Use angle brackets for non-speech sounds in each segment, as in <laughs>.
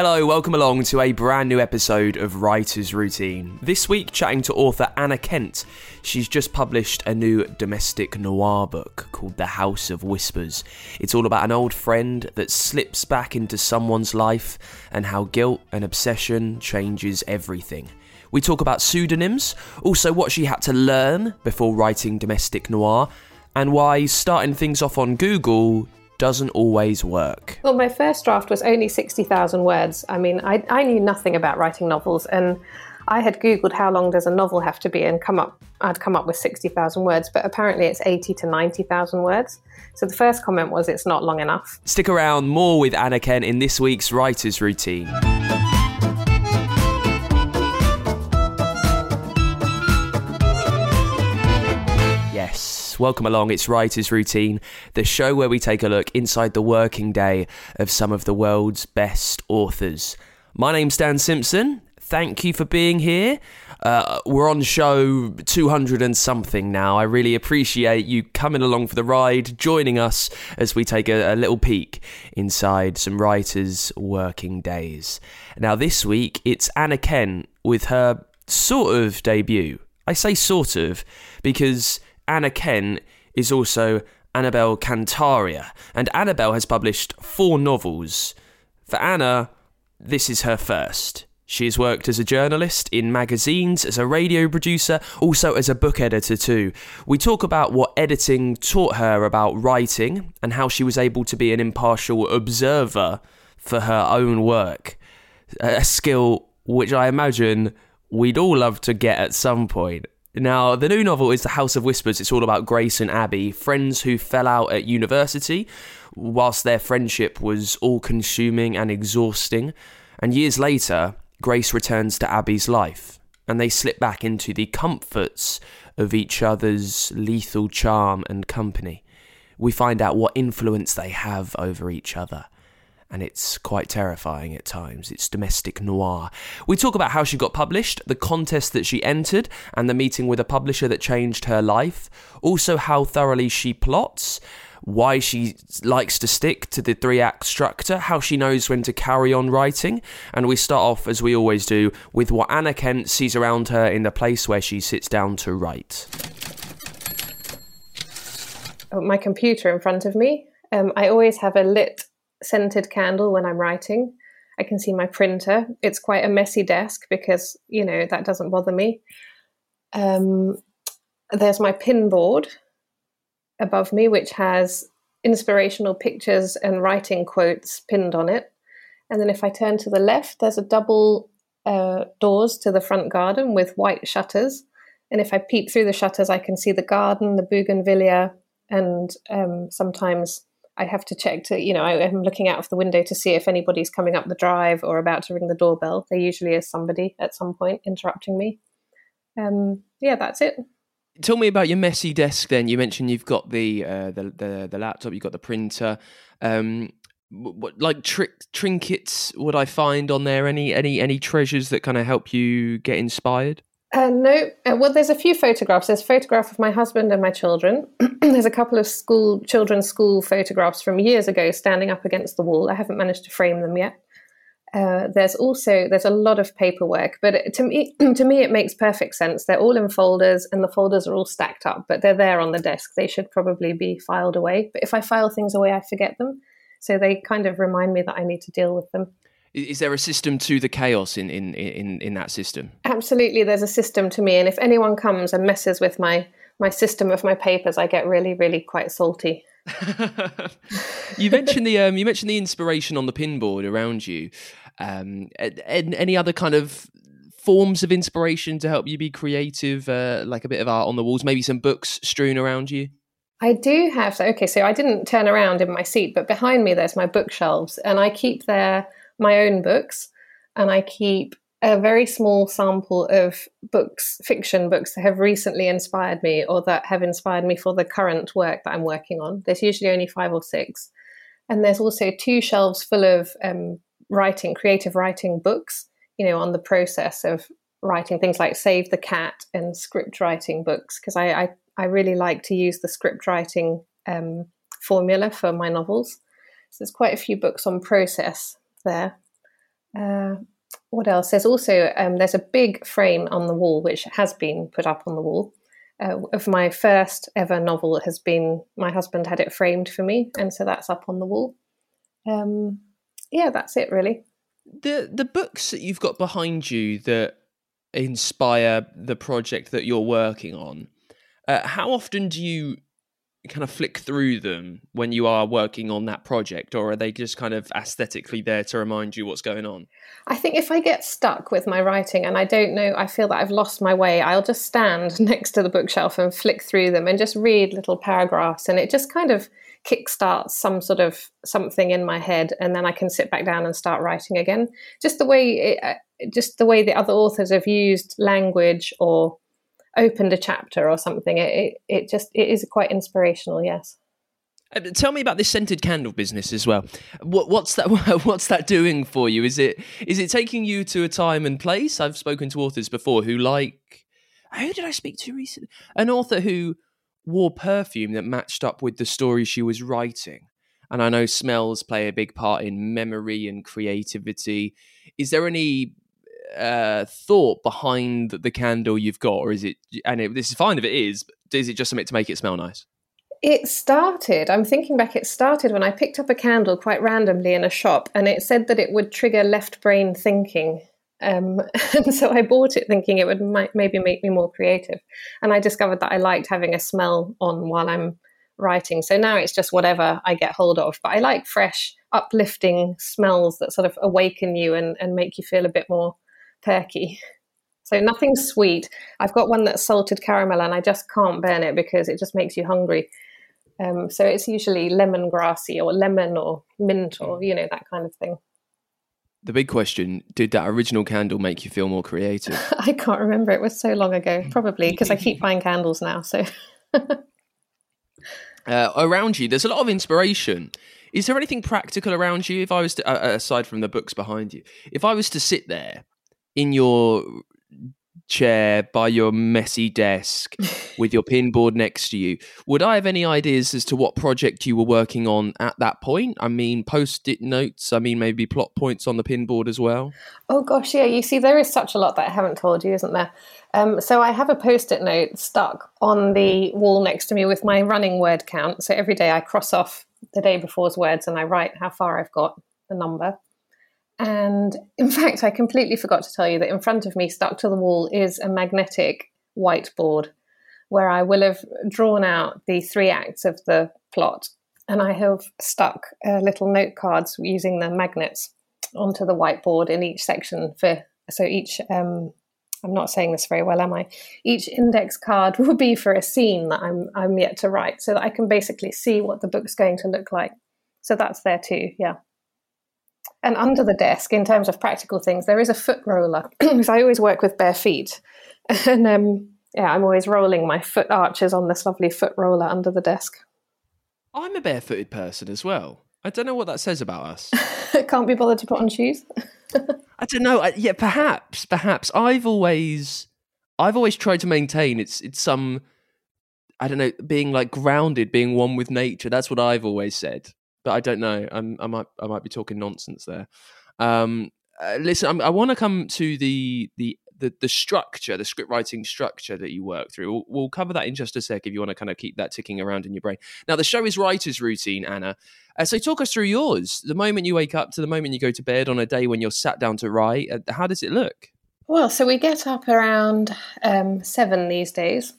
Hello, welcome along to a brand new episode of Writer's Routine. This week, chatting to author Anna Kent. She's just published a new domestic noir book called The House of Whispers. It's all about an old friend that slips back into someone's life and how guilt and obsession changes everything. We talk about pseudonyms, also what she had to learn before writing domestic noir, and why starting things off on Google doesn't always work. Well, my first draft was only 60,000 words. I mean, I, I knew nothing about writing novels, and I had Googled how long does a novel have to be and come up, I'd come up with 60,000 words, but apparently it's 80 to 90,000 words. So the first comment was it's not long enough. Stick around more with Anna Kent in this week's Writer's Routine. Yes, welcome along. It's Writer's Routine, the show where we take a look inside the working day of some of the world's best authors. My name's Dan Simpson. Thank you for being here. Uh, we're on show 200 and something now. I really appreciate you coming along for the ride, joining us as we take a, a little peek inside some writers' working days. Now, this week, it's Anna Kent with her sort of debut. I say sort of because Anna Kent is also Annabel Kantaria, and Annabelle has published four novels. For Anna, this is her first. She has worked as a journalist in magazines, as a radio producer, also as a book editor too. We talk about what editing taught her about writing and how she was able to be an impartial observer for her own work. A skill which I imagine we'd all love to get at some point. Now, the new novel is The House of Whispers. It's all about Grace and Abby, friends who fell out at university whilst their friendship was all consuming and exhausting. And years later, Grace returns to Abby's life, and they slip back into the comforts of each other's lethal charm and company. We find out what influence they have over each other and it's quite terrifying at times. It's domestic noir. We talk about how she got published, the contest that she entered, and the meeting with a publisher that changed her life. Also, how thoroughly she plots. Why she likes to stick to the three act structure, how she knows when to carry on writing, and we start off, as we always do, with what Anna Kent sees around her in the place where she sits down to write. Oh, My computer in front of me. Um, I always have a lit scented candle when I'm writing. I can see my printer. It's quite a messy desk because, you know, that doesn't bother me. Um, there's my pin board above me, which has inspirational pictures and writing quotes pinned on it. And then if I turn to the left, there's a double uh, doors to the front garden with white shutters. And if I peep through the shutters, I can see the garden, the bougainvillea, and um, sometimes I have to check to, you know, I, am looking out of the window to see if anybody's coming up the drive or about to ring the doorbell. There usually is somebody at some point interrupting me. Um, yeah, that's it. Tell me about your messy desk. Then you mentioned you've got the uh, the, the the laptop, you've got the printer. Um, what like trick trinkets would I find on there? Any any any treasures that kind of help you get inspired? Uh, no, uh, well, there's a few photographs. There's a photograph of my husband and my children. <clears throat> there's a couple of school children's school photographs from years ago standing up against the wall. I haven't managed to frame them yet. Uh, there's also there's a lot of paperwork, but to me <clears throat> to me it makes perfect sense. They're all in folders, and the folders are all stacked up, but they're there on the desk. They should probably be filed away. But if I file things away, I forget them, so they kind of remind me that I need to deal with them. Is there a system to the chaos in in in, in that system? Absolutely, there's a system to me, and if anyone comes and messes with my my system of my papers, I get really really quite salty. <laughs> <laughs> you mentioned the um, you mentioned the inspiration on the pinboard around you. Um, and any other kind of forms of inspiration to help you be creative, uh, like a bit of art on the walls, maybe some books strewn around you? I do have. So, okay, so I didn't turn around in my seat, but behind me there's my bookshelves, and I keep there my own books, and I keep a very small sample of books, fiction books that have recently inspired me or that have inspired me for the current work that I'm working on. There's usually only five or six. And there's also two shelves full of um, writing, creative writing books, you know, on the process of writing things like Save the Cat and script writing books, because I, I, I, really like to use the script writing um, formula for my novels. So there's quite a few books on process there. Uh, what else? There's also um, there's a big frame on the wall which has been put up on the wall uh, of my first ever novel. Has been my husband had it framed for me, and so that's up on the wall. Um, yeah, that's it really. The the books that you've got behind you that inspire the project that you're working on. Uh, how often do you kind of flick through them when you are working on that project, or are they just kind of aesthetically there to remind you what's going on? I think if I get stuck with my writing and I don't know, I feel that I've lost my way, I'll just stand <laughs> next to the bookshelf and flick through them and just read little paragraphs, and it just kind of kickstarts some sort of something in my head, and then I can sit back down and start writing again. Just the way, it, uh, just the way the other authors have used language or opened a chapter or something. It, it, it just it is quite inspirational. Yes. Uh, tell me about this scented candle business as well. What, what's that? <laughs> What's that doing for you? Is it is it taking you to a time and place? I've spoken to authors before who like. Who did I speak to recently? An author who wore perfume that matched up with the story she was writing. And I know smells play a big part in memory and creativity. Is there any uh, thought behind the candle you've got, or is it? And it, this is fine if it is. Is it just something to make it smell nice? It started, I'm thinking back, it started when I picked up a candle quite randomly in a shop and it said that it would trigger left brain thinking. Um, <laughs> and so I bought it thinking it would might, maybe make me more creative. And I discovered that I liked having a smell on while I'm writing. So now it's just whatever I get hold of. But I like fresh, uplifting smells that sort of awaken you and, and make you feel a bit more perky. So nothing sweet. I've got one that's salted caramel, and I just can't burn it because it just makes you hungry. Um, so it's usually lemongrassy or lemon or mint or you know that kind of thing. The big question: Did that original candle make you feel more creative? <laughs> I can't remember. It was so long ago. Probably because I keep <laughs> buying candles now. So <laughs> uh, around you, there's a lot of inspiration. Is there anything practical around you? If I was to, uh, aside from the books behind you, if I was to sit there in your chair by your messy desk <laughs> with your pinboard next to you. Would I have any ideas as to what project you were working on at that point? I mean, post it notes, I mean, maybe plot points on the pinboard as well? Oh, gosh, yeah. You see, there is such a lot that I haven't told you, isn't there? Um, so I have a post it note stuck on the wall next to me with my running word count. So every day I cross off the day before's words and I write how far I've got, the number. And in fact, I completely forgot to tell you that in front of me, stuck to the wall, is a magnetic whiteboard where I will have drawn out the three acts of the plot. And I have stuck uh, little note cards using the magnets onto the whiteboard in each section for so each um, I'm not saying this very well, am I? Each index card <laughs> will be for a scene that I'm I'm yet to write, so that I can basically see what the book's going to look like. So that's there too, yeah. And under the desk, in terms of practical things, there is a foot roller <clears throat> because I always work with bare feet. <laughs> And um, yeah, I'm always rolling my foot arches on this lovely foot roller under the desk. I'm a barefooted person as well. I don't know what that says about us. <laughs> Can't be bothered to put on shoes. <laughs> I don't know. I, yeah, perhaps, perhaps. I've always, I've always tried to maintain it's it's some, I don't know, being like grounded, being one with nature. That's what I've always said but I don't know. I'm, i might I might be talking nonsense there. Um, uh, listen, I'm, i want to come to the the the, the structure, the script writing structure that you work through. We'll, we'll cover that in just a sec if you want to kind of keep that ticking around in your brain. Now, the show is writer's routine, Anna. Uh, so, talk us through yours. The moment you wake up to the moment you go to bed on a day when you're sat down to write, uh, how does it look? Well, so we get up around um, seven these days.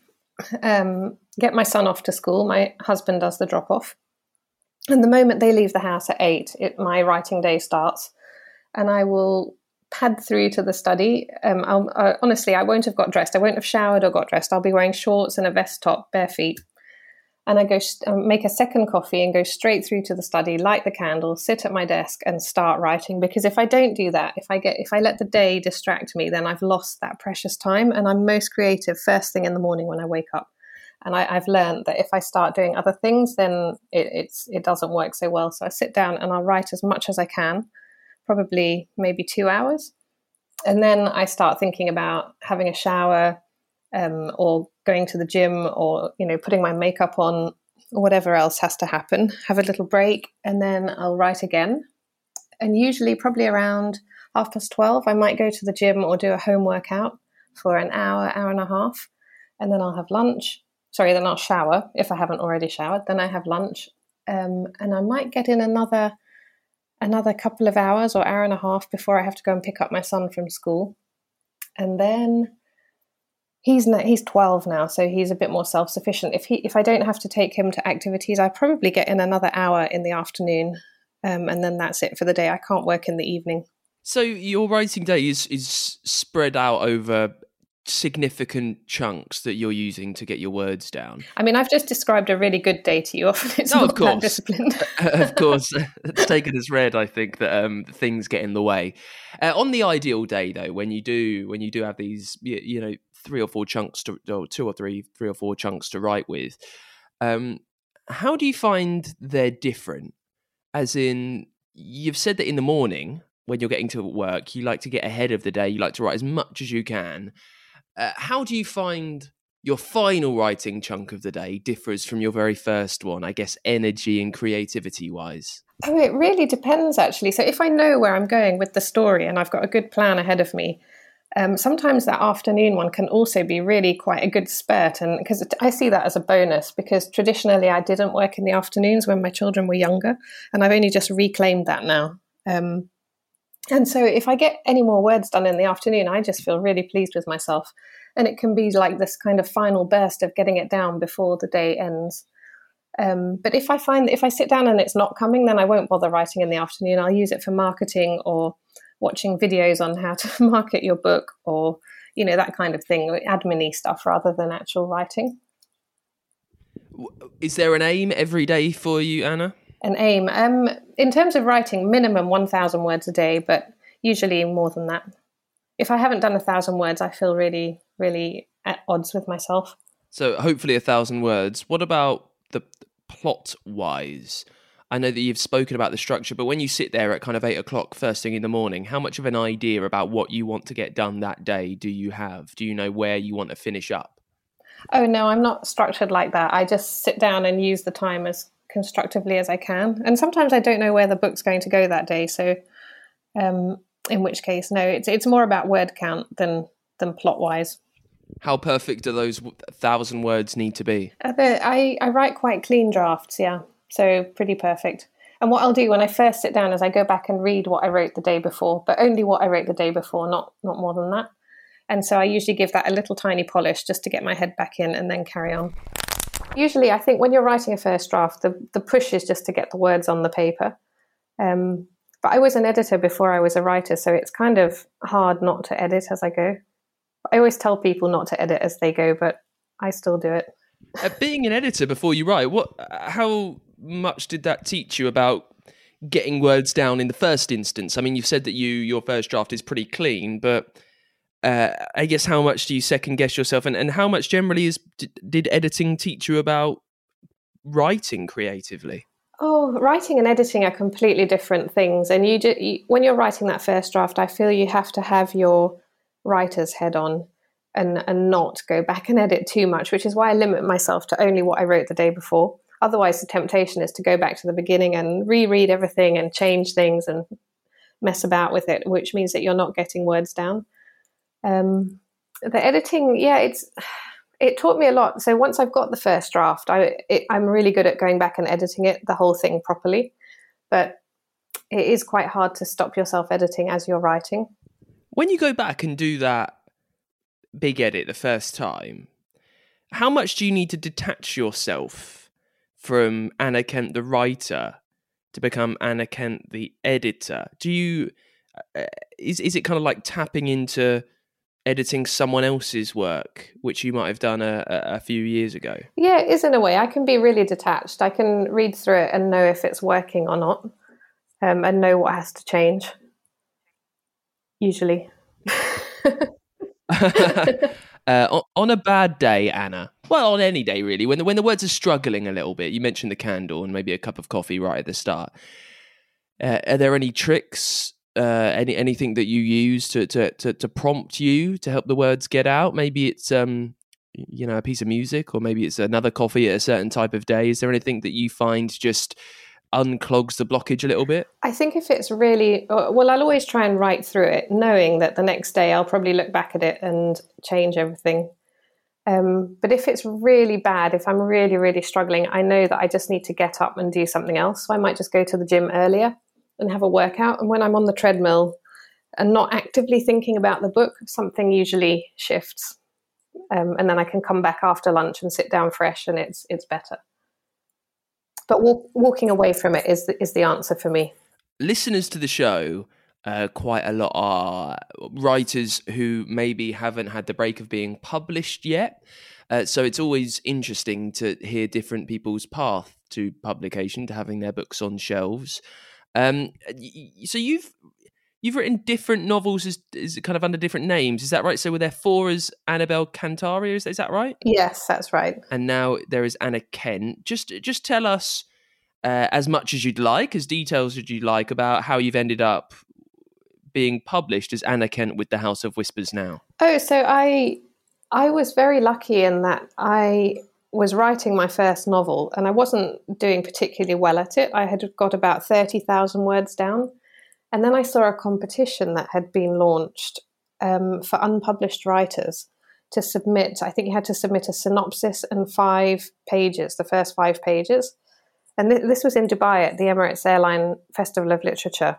Um, get my son off to school. My husband does the drop off. And the moment they leave the house at eight, it, my writing day starts. And I will pad through to the study. Um, uh, honestly, I won't have got dressed. I won't have showered or got dressed. I'll be wearing shorts and a vest top, bare feet. And I go um, make a second coffee and go straight through to the study, light the candle, sit at my desk, and start writing. Because if I don't do that, if I get if I let the day distract me, then I've lost that precious time. And I'm most creative first thing in the morning when I wake up. And I, have learned that if I start doing other things, then it, it doesn't work so well. So I sit down and I'll write as much as I can probably maybe two hours. And then I start thinking about having a shower um, or going to the gym or, you know, putting my makeup on or whatever else has to happen. Have a little break and then I'll write again. And usually, probably around half past 12, I might go to the gym or do a home workout for an hour, hour and a half. And then I'll have lunch. Sorry, then I'll shower if I haven't already showered. Then I have lunch. Um, and I might get in another another couple of hours or hour and a half before I have to go and pick up my son from school. And then he's he's 12 now, so he's a bit more self-sufficient. If he if I don't have to take him to activities, I probably get in another hour in the afternoon, um, and then that's it for the day. I can't work in the evening. So your writing day is is spread out over significant chunks that you're using to get your words down? I mean, I've just described a really good day to you. Often it's no, not <laughs> of course. that disciplined. of course, it's taken as read. I think that um, things get in the way. Uh, on the ideal day, though, when you do when you do have these, you, you know, three or four chunks to, or two or three, three or four chunks to write with, um, how do you find they're different? As in, you've said that in the morning when you're getting to work, you like to get ahead of the day. You like to write as much as you can uh, how do you find your final writing chunk of the day differs from your very first one? I guess energy and creativity wise. Oh, it really depends actually. So if I know where I'm going with the story and I've got a good plan ahead of me, um, sometimes that afternoon one can also be really quite a good spurt and because i see that as a bonus because traditionally i didn't work in the afternoons when my children were younger and i've only just reclaimed that now um, and so if I get any more words done in the afternoon, I just feel really pleased with myself. And it can be like this kind of final burst of getting it down before the day ends. Um, but if I find that if I sit down and it's not coming, then I won't bother writing in the afternoon. I'll use it for marketing or watching videos on how <laughs> to market your book or, you know, that kind of thing, admin stuff rather than actual writing. Is there an aim every day for you, Anna? An aim. Um, in terms of writing, minimum 1,000 words a day, but usually more than that. If I haven't done a thousand words, I feel really, really at odds with myself. So hopefully a thousand words. What about the plot wise? I know that you've spoken about the structure, but when you sit there at kind of eight o'clock first thing in the morning, how much of an idea about what you want to get done that day do you have? Do you know where you want to finish up? Oh no, I'm not structured like that. I just sit down and use the time as constructively as I can. And sometimes I don't know where the book's going to go that day. So, um, in which case, no, it's it's more about word count than than plot wise. How perfect do those thousand words need to be? Uh, I I write quite clean drafts, yeah, so pretty perfect. And what I'll do when I first sit down is I go back and read what I wrote the day before, but only what I wrote the day before, not not more than that. And so I usually give that a little tiny polish just to get my head back in and then carry on. Usually, I think when you're writing a first draft, the, the push is just to get the words on the paper. Um, but I was an editor before I was a writer, so it's kind of hard not to edit as I go. I always tell people not to edit as they go, but I still do it. Uh, being an editor before you write, what? How much did that teach you about getting words down in the first instance? I mean, you've said that you your first draft is pretty clean, but uh, I guess how much do you second guess yourself, and, and how much generally is did editing teach you about writing creatively? Oh, writing and editing are completely different things. And you, you, when you're writing that first draft, I feel you have to have your writer's head on and and not go back and edit too much, which is why I limit myself to only what I wrote the day before. Otherwise, the temptation is to go back to the beginning and reread everything and change things and mess about with it, which means that you're not getting words down. Um, the editing, yeah, it's it taught me a lot. So once I've got the first draft, I it, I'm really good at going back and editing it, the whole thing properly. But it is quite hard to stop yourself editing as you're writing. When you go back and do that big edit the first time, how much do you need to detach yourself from Anna Kent the writer to become Anna Kent the editor? Do you uh, is is it kind of like tapping into editing someone else's work, which you might have done a, a, few years ago? Yeah, it is in a way. I can be really detached. I can read through it and know if it's working or not, um, and know what has to change. Usually. <laughs> uh, on a bad day, Anna. Well, on any day really. When the, when the words are struggling a little bit, you mentioned the candle and maybe a cup of coffee right at the start. Uh, are there any tricks uh, any anything that you use to, to to to prompt you to help the words get out? Maybe it's um you know a piece of music, or maybe it's another coffee at a certain type of day. Is there anything that you find just unclogs the blockage a little bit? I think if it's really uh, well, I'll always try and write through it, knowing that the next day I'll probably look back at it and change everything. Um, but if it's really bad, if I'm really, really struggling, I know that I just need to get up and do something else. So I might just go to the gym earlier and have a workout. And when I'm on the treadmill and not actively thinking about the book, something usually shifts. Um, and then I can come back after lunch and sit down fresh, and it's it's better. But walk, walking away from it is the, is the answer for me. Listeners to the show, uh, quite a lot are writers who maybe haven't had the break of being published yet. Uh, so it's always interesting to hear different people's path to publication, to having their books on shelves. Um, so you've you've written different novels as, as kind of under different names, is that right? So were there four as Annabel Kantaria? Is, is that right? Yes, that's right. And now there is Anna Kent. Just just tell us uh, as much as you'd like, as details as you'd like about how you've ended up being published as Anna Kent with the House of Whispers now. Oh, so I I was very lucky in that I was writing my first novel and I wasn't doing particularly well at it. I had got about 30,000 words down. And then I saw a competition that had been launched um, for unpublished writers to submit. I think you had to submit a synopsis and five pages, the first five pages. And th- this was in Dubai at the Emirates Airline Festival of Literature.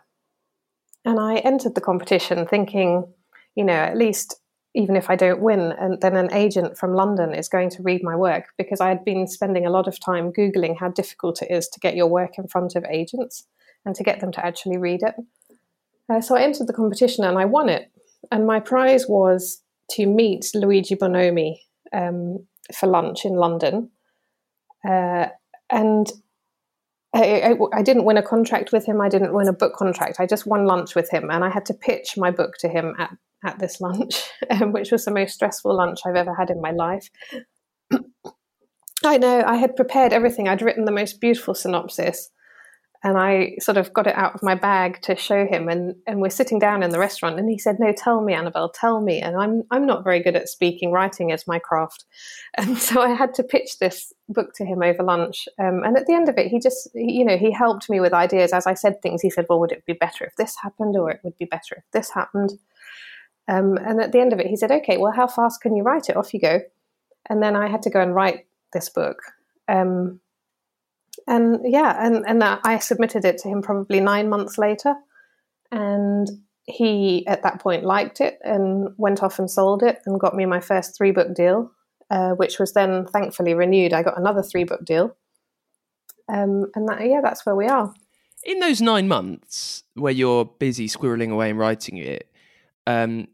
And I entered the competition thinking, you know, at least even if I don't win, and then an agent from London is going to read my work because I had been spending a lot of time Googling how difficult it is to get your work in front of agents and to get them to actually read it. Uh, so I entered the competition and I won it. And my prize was to meet Luigi Bonomi um, for lunch in London. Uh, and I, I, I, didn't win a contract with him. I didn't win a book contract. I just won lunch with him, and I had to pitch my book to him at at this lunch, <laughs> um, which was the most stressful lunch I've ever had in my life. I know I had prepared everything. I'd written the most beautiful synopsis, and I sort of got it out of my bag to show him. And, and we're sitting down in the restaurant, and he said, "No, tell me, Annabel, tell me." And I'm I'm not very good at speaking. Writing is my craft, <laughs> and so I had to pitch this book to him over lunch. Um, and at the end of it, he just, you know, he helped me with ideas as I said things. He said, "Well, would it be better if this happened, or it would be better if this happened?" Um, and at the end of it, he said, okay, well, how fast can you write it? Off you go. And then I had to go and write this book. Um, and yeah, and, and I submitted it to him probably nine months later. And he, at that point, liked it and went off and sold it and got me my first three book deal, uh, which was then thankfully renewed. I got another three book deal. Um, and that, yeah, that's where we are. In those nine months where you're busy squirreling away and writing it, um,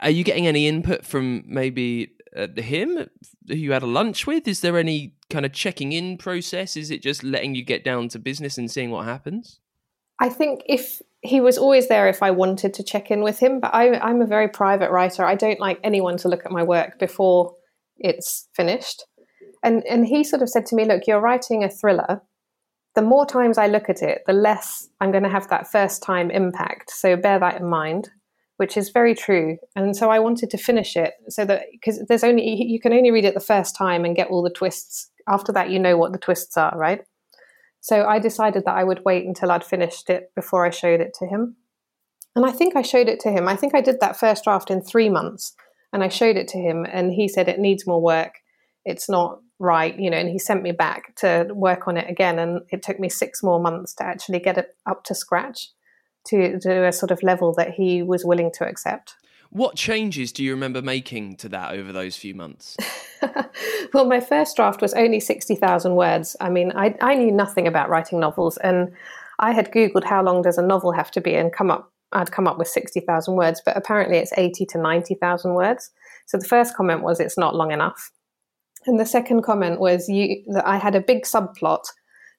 are you getting any input from maybe uh, him who you had a lunch with? Is there any kind of checking in process? Is it just letting you get down to business and seeing what happens? I think if he was always there if I wanted to check in with him, but I, I'm a very private writer. I don't like anyone to look at my work before it's finished. And and he sort of said to me, "Look, you're writing a thriller. The more times I look at it, the less I'm going to have that first time impact. So bear that in mind." Which is very true. And so I wanted to finish it so that because there's only you can only read it the first time and get all the twists. After that, you know what the twists are, right? So I decided that I would wait until I'd finished it before I showed it to him. And I think I showed it to him. I think I did that first draft in three months and I showed it to him and he said it needs more work. It's not right, you know, and he sent me back to work on it again. And it took me six more months to actually get it up to scratch to, to a sort of level that he was willing to accept. What changes do you remember making to that over those few months? <laughs> well, my first draft was only 60,000 words. I mean, I, I knew nothing about writing novels, and I had Googled how long does a novel have to be and come up, I'd come up with 60,000 words, but apparently it's 80 to 90,000 words. So the first comment was it's not long enough. And the second comment was you, that I had a big subplot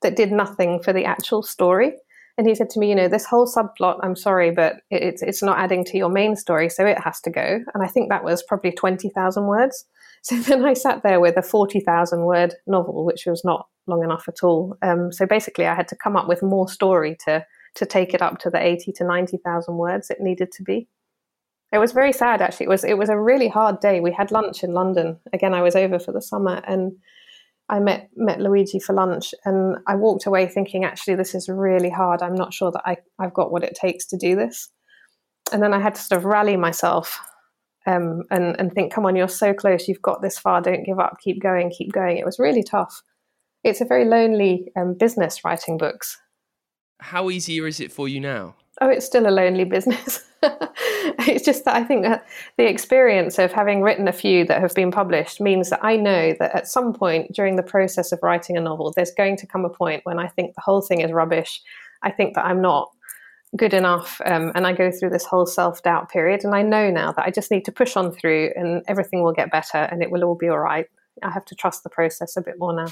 that did nothing for the actual story. And he said to me, you know, this whole subplot, I'm sorry, but it's it's not adding to your main story, so it has to go. And I think that was probably twenty thousand words. <laughs> So then I sat there with a forty thousand word novel, which was not long enough at all. Um, so basically, I had to come up with more story to to take it up to the eighty to ninety thousand words it needed to be. It was very sad, actually. It was it was a really hard day. We had lunch in London. Again, I was over for the summer, and I met met Luigi for lunch, and I walked away thinking, actually, this is really hard. I'm not sure that I, I've got what it takes to do this. And then I had to sort of rally myself um, and and think, come on, you're so close. You've got this far. Don't give up. Keep going. Keep going. It was really tough. It's a very lonely um, business writing books. How easier is it for you now? Oh, it's still a lonely business. <laughs> it's just that I think that the experience of having written a few that have been published means that I know that at some point during the process of writing a novel, there's going to come a point when I think the whole thing is rubbish. I think that I'm not good enough, um, and I go through this whole self doubt period. And I know now that I just need to push on through, and everything will get better, and it will all be all right. I have to trust the process a bit more now.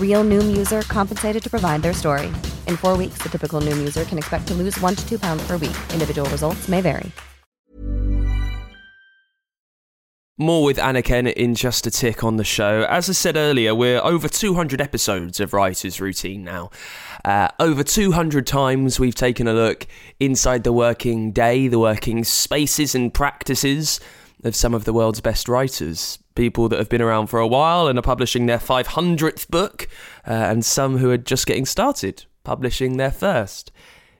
Real Noom user compensated to provide their story. In four weeks, the typical Noom user can expect to lose one to two pounds per week. Individual results may vary. More with Anna Kent in just a tick on the show. As I said earlier, we're over 200 episodes of Writer's Routine now. Uh, over 200 times we've taken a look inside the working day, the working spaces and practices of some of the world's best writers. People that have been around for a while and are publishing their 500th book, uh, and some who are just getting started, publishing their first.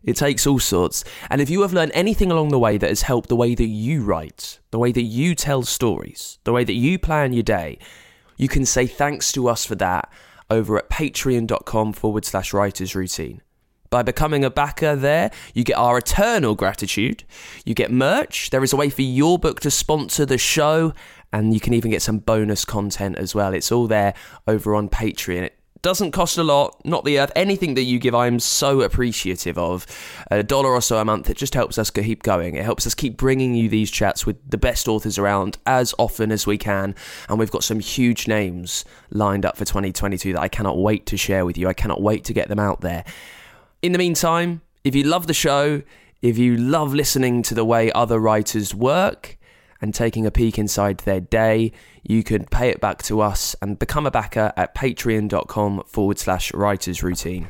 It takes all sorts. And if you have learned anything along the way that has helped the way that you write, the way that you tell stories, the way that you plan your day, you can say thanks to us for that over at patreon.com forward slash writers routine. By becoming a backer there, you get our eternal gratitude. You get merch. There is a way for your book to sponsor the show, and you can even get some bonus content as well. It's all there over on Patreon. It doesn't cost a lot, not the earth. Anything that you give, I am so appreciative of. A dollar or so a month, it just helps us keep going. It helps us keep bringing you these chats with the best authors around as often as we can. And we've got some huge names lined up for 2022 that I cannot wait to share with you. I cannot wait to get them out there. In the meantime, if you love the show, if you love listening to the way other writers work, and taking a peek inside their day, you can pay it back to us and become a backer at patreon.com forward slash writers routine.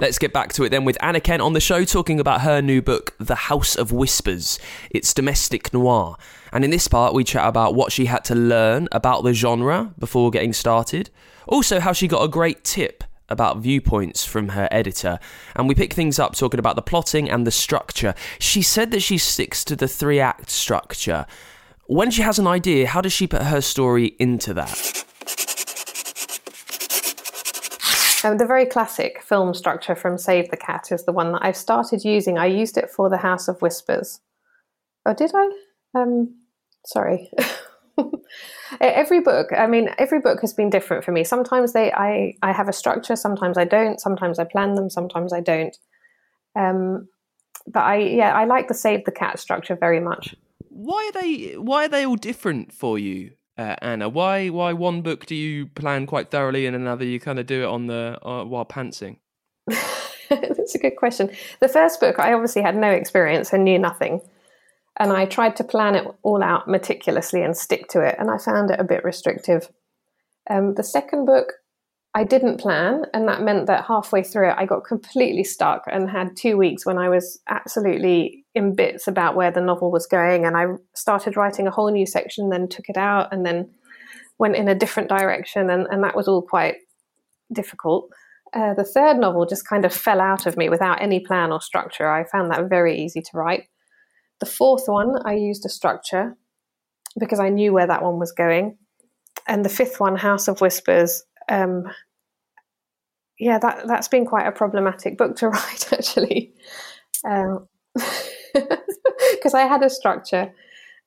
Let's get back to it then with Anna Kent on the show talking about her new book, The House of Whispers. It's domestic noir. And in this part, we chat about what she had to learn about the genre before getting started. Also, how she got a great tip about viewpoints from her editor, and we pick things up talking about the plotting and the structure. She said that she sticks to the three act structure. When she has an idea, how does she put her story into that? Um, the very classic film structure from Save the Cat is the one that I've started using. I used it for The House of Whispers. Oh, did I? Um, sorry. <laughs> every book i mean every book has been different for me. Sometimes they i i have a structure sometimes i don't sometimes i plan them sometimes i don't. Um but i yeah i like the save the cat structure very much. Why are they why are they all different for you uh, Anna, why why one book do you plan quite thoroughly and another you kind of do it on the uh, while pantsing? <laughs> That's a good question. The first book, I obviously had no experience and knew nothing and I tried to plan it all out meticulously and stick to it, and I found it a bit restrictive. Um, the second book, I didn't plan, and that meant that halfway through it, I got completely stuck and had two weeks when I was absolutely in bits about where the novel was going. And I started writing a whole new section, then took it out, and then went in a different direction, and, and that was all quite difficult. Uh, the third novel just kind of fell out of me without any plan or structure. I found that very easy to write. The fourth one, I used a structure because I knew where that one was going. And the fifth one, House of Whispers, um, yeah, that that's been quite a problematic book to <laughs> write actually, because um, <laughs> I had a structure,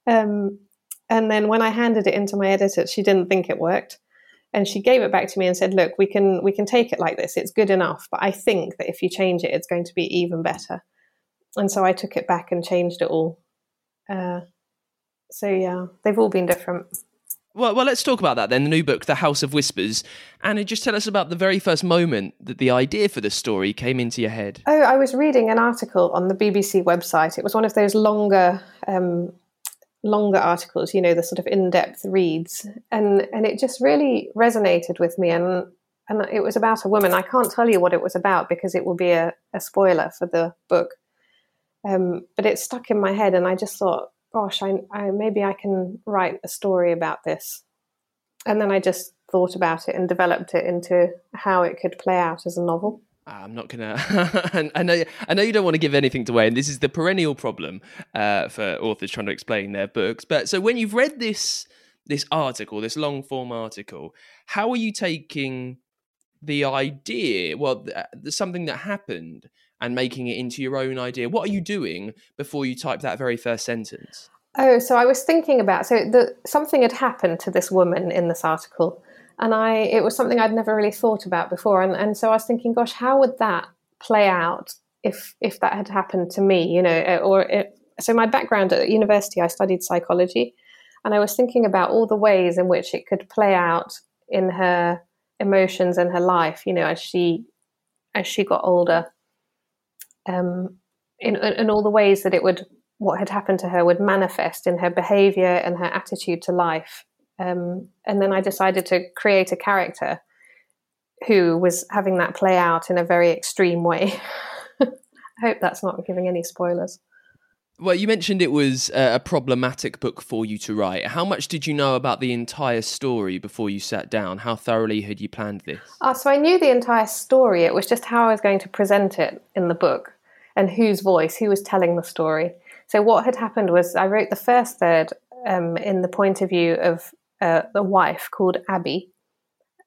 um, and then when I handed it into my editor, she didn't think it worked, and she gave it back to me and said, "Look, we can we can take it like this. It's good enough, but I think that if you change it, it's going to be even better." And so I took it back and changed it all. Uh, so yeah, they've all been different. Well, well, let's talk about that then. The new book, The House of Whispers, and just tell us about the very first moment that the idea for the story came into your head. Oh, I was reading an article on the BBC website. It was one of those longer, um, longer articles, you know, the sort of in-depth reads, and and it just really resonated with me. And and it was about a woman. I can't tell you what it was about because it will be a, a spoiler for the book. Um, but it stuck in my head, and I just thought, gosh, I, I, maybe I can write a story about this. And then I just thought about it and developed it into how it could play out as a novel. Ah, I'm not gonna. <laughs> I know. I know you don't want to give anything away, and this is the perennial problem uh, for authors trying to explain their books. But so when you've read this this article, this long form article, how are you taking the idea? Well, something that happened, and making it into your own idea. What are you doing before you type that very first sentence? Oh, so I was thinking about so the, something had happened to this woman in this article, and I it was something I'd never really thought about before, and and so I was thinking, gosh, how would that play out if if that had happened to me, you know, eh, or it, so my background at university, I studied psychology, and I was thinking about all the ways in which it could play out in her emotions and her life, you know, as she as she got older um, in, in all the ways that it would what had happened to her would manifest in her behavior and her attitude to life. Um, and then I decided to create a character who was having that play out in a very extreme way. <laughs> I hope that's not giving any spoilers. Well, you mentioned it was a problematic book for you to write. How much did you know about the entire story before you sat down? How thoroughly had you planned this? Uh, so I knew the entire story. It was just how I was going to present it in the book and whose voice, who was telling the story. So what had happened was I wrote the first third um, in the point of view of uh, the wife called Abby,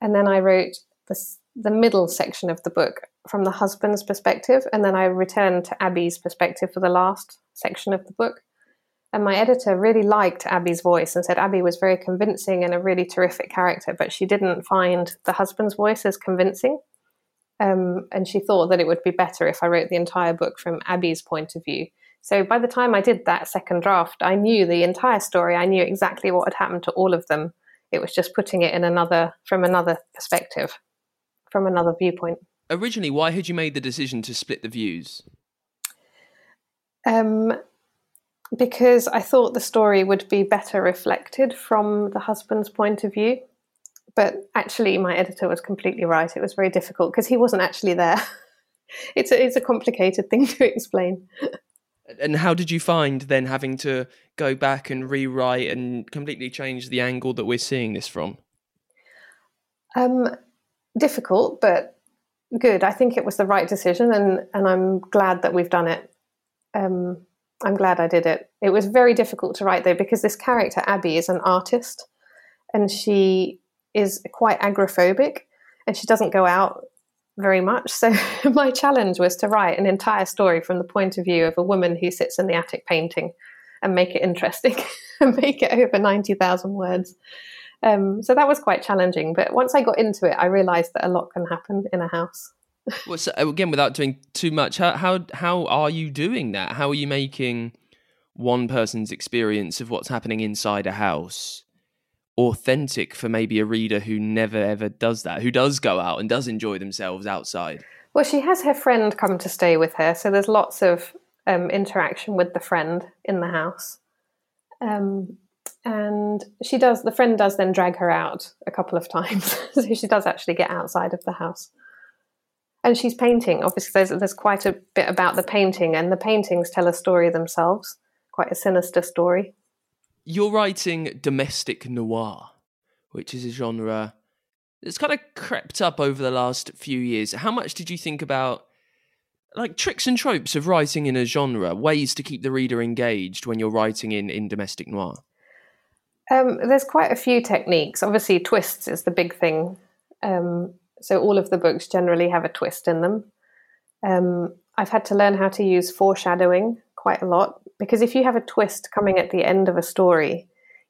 and then I wrote the, the middle section of the book from the husband's perspective, and then I returned to Abby's perspective for the last section of the book. And my editor really liked Abby's voice and said Abby was very convincing and a really terrific character, but she didn't find the husband's voice as convincing. Um, and she thought that it would be better if I wrote the entire book from Abby's point of view. So by the time I did that second draft, I knew the entire story. I knew exactly what had happened to all of them. It was just putting it in another from another perspective, from another viewpoint. Originally, why had you made the decision to split the views? Um, because I thought the story would be better reflected from the husband's point of view. But actually, my editor was completely right. It was very difficult because he wasn't actually there. <laughs> it's a, it's a complicated thing <laughs> to explain. And how did you find then having to go back and rewrite and completely change the angle that we're seeing this from? Um, difficult, but good. I think it was the right decision, and and I'm glad that we've done it. Um, I'm glad I did it. It was very difficult to write though because this character Abby is an artist, and she is quite agoraphobic, and she doesn't go out very much. So <laughs> my challenge was to write an entire story from the point of view of a woman who sits in the attic painting, and make it interesting, <laughs> and make it over ninety thousand words. Um, so that was quite challenging. But once I got into it, I realised that a lot can happen in a house. Well, so again, without doing too much, how how how are you doing that? How are you making one person's experience of what's happening inside a house authentic for maybe a reader who never ever does that, who does go out and does enjoy themselves outside? Well, she has her friend come to stay with her, so there's lots of um, interaction with the friend in the house. Um, and she does, the friend does then drag her out a couple of <laughs> times. so she does actually get outside of the house and she's painting. Obviously, there's there's quite a bit about the painting, and the paintings tell a story themselves, quite a sinister story. You're writing domestic noir, which is a genre that's kind of crept up over the last few years. How much did you think about like tricks and tropes of writing in a genre, ways to keep the reader engaged when you're writing in, in domestic noir? Um, there's quite a few techniques. Obviously, twists is the big thing. Um, so all of the books generally have a twist in them. Um, I've had to learn how to use foreshadowing quite a lot because if you have a twist coming at the end of a story,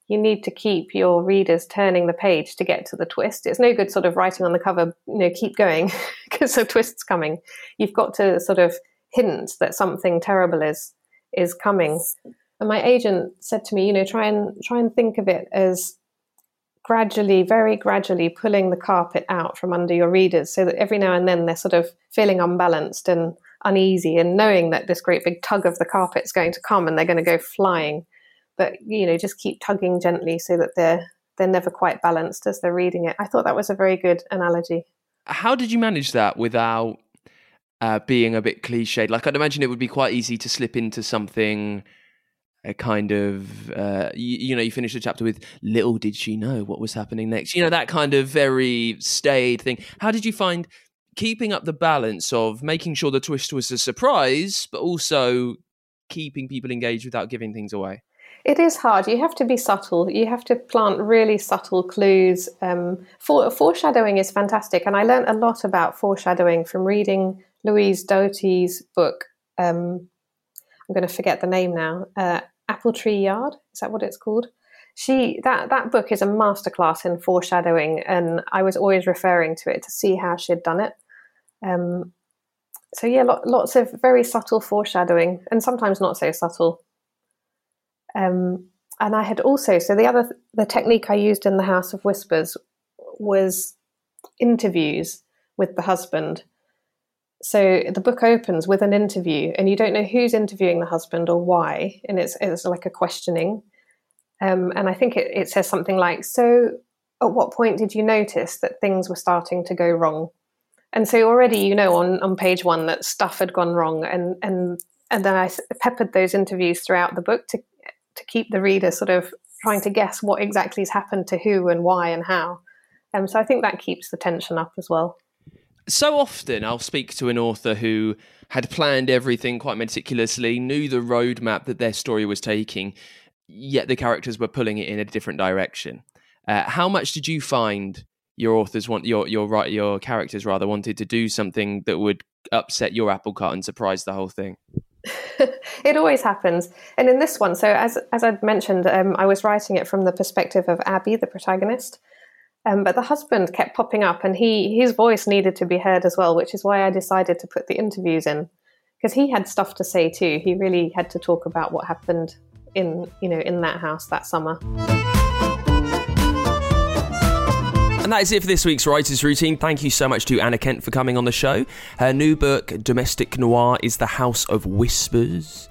you need to keep your readers turning the page to get to the twist. It's no good sort of writing on the cover, you know, keep going <laughs> because the twist's coming. You've got to sort of hint that something terrible is is coming. And my agent said to me, you know, try and try and think of it as gradually, very gradually pulling the carpet out from under your readers so that every now and then they're sort of feeling unbalanced and uneasy and knowing that this great big tug of the carpet is going to come and they're going to go flying. But, you know, just keep tugging gently so that they're they're never quite balanced as they're reading it. I thought that was a very good analogy. How did you manage that without uh, being a bit cliched? Like, I'd imagine it would be quite easy to slip into something a kind of uh, you, you, know you finish the chapter with little did she know what was happening next. You know that kind of very staid thing. How did you find keeping up the balance of making sure the twist was a surprise but also keeping people engaged without giving things away? It is hard. You have to be subtle. You have to plant really subtle clues. Um, for, foreshadowing is fantastic and i learned a lot about foreshadowing from reading louise doughty's book um, I'm going to forget the name now. Uh, Apple Tree Yard. Is that what it's called? She that that book is a masterclass in foreshadowing, and I was always referring to it to see how she'd done it. Um, so yeah, lo- lots of very subtle foreshadowing, and sometimes not so subtle. Um, and I had also so the other the technique I used in the House of Whispers was interviews with the husband so the book opens with an interview, and you don't know who's interviewing the husband or why, and it's it's like a questioning. Um, and I think it, it says something like, "So, at what point did you notice that things were starting to go wrong?" And so already you know on on page one that stuff had gone wrong, and and and then I peppered those interviews throughout the book to to keep the reader sort of trying to guess what exactly has happened to who and why and how. Um, so I think that keeps the tension up as well so often I'll speak to an author who had planned everything quite meticulously, knew the roadmap that their story was taking, yet the characters were pulling it in a different direction. Uh, how much did you find your authors want your your your characters rather wanted to do something that would upset your apple cart and surprise the whole thing? <laughs> it always happens. And in this one, so as as I'd mentioned, um, I was writing it from the perspective of Abby, the protagonist. Um, but the husband kept popping up, and he his voice needed to be heard as well, which is why I decided to put the interviews in because he had stuff to say too. He really had to talk about what happened in you know in that house that summer. And that is it for this week's Writers Routine. Thank you so much to Anna Kent for coming on the show. Her new book, Domestic Noir, is The House of Whispers.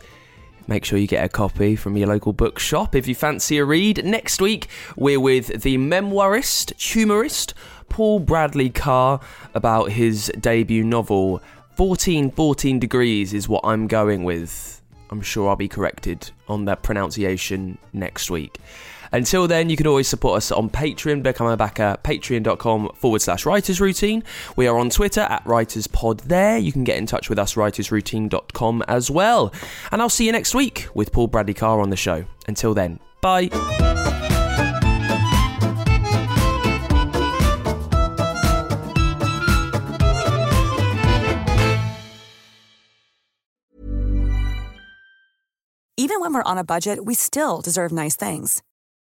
Make sure you get a copy from your local bookshop if you fancy a read. Next week, we're with the memoirist, humorist, Paul Bradley Carr about his debut novel. 1414 degrees is what I'm going with. I'm sure I'll be corrected on that pronunciation next week. Until then, you can always support us on Patreon. Become a backer, patreon.com forward slash writers routine. We are on Twitter at writerspod there. You can get in touch with us, writersroutine.com as well. And I'll see you next week with Paul Bradley Carr on the show. Until then, bye. Even when we're on a budget, we still deserve nice things.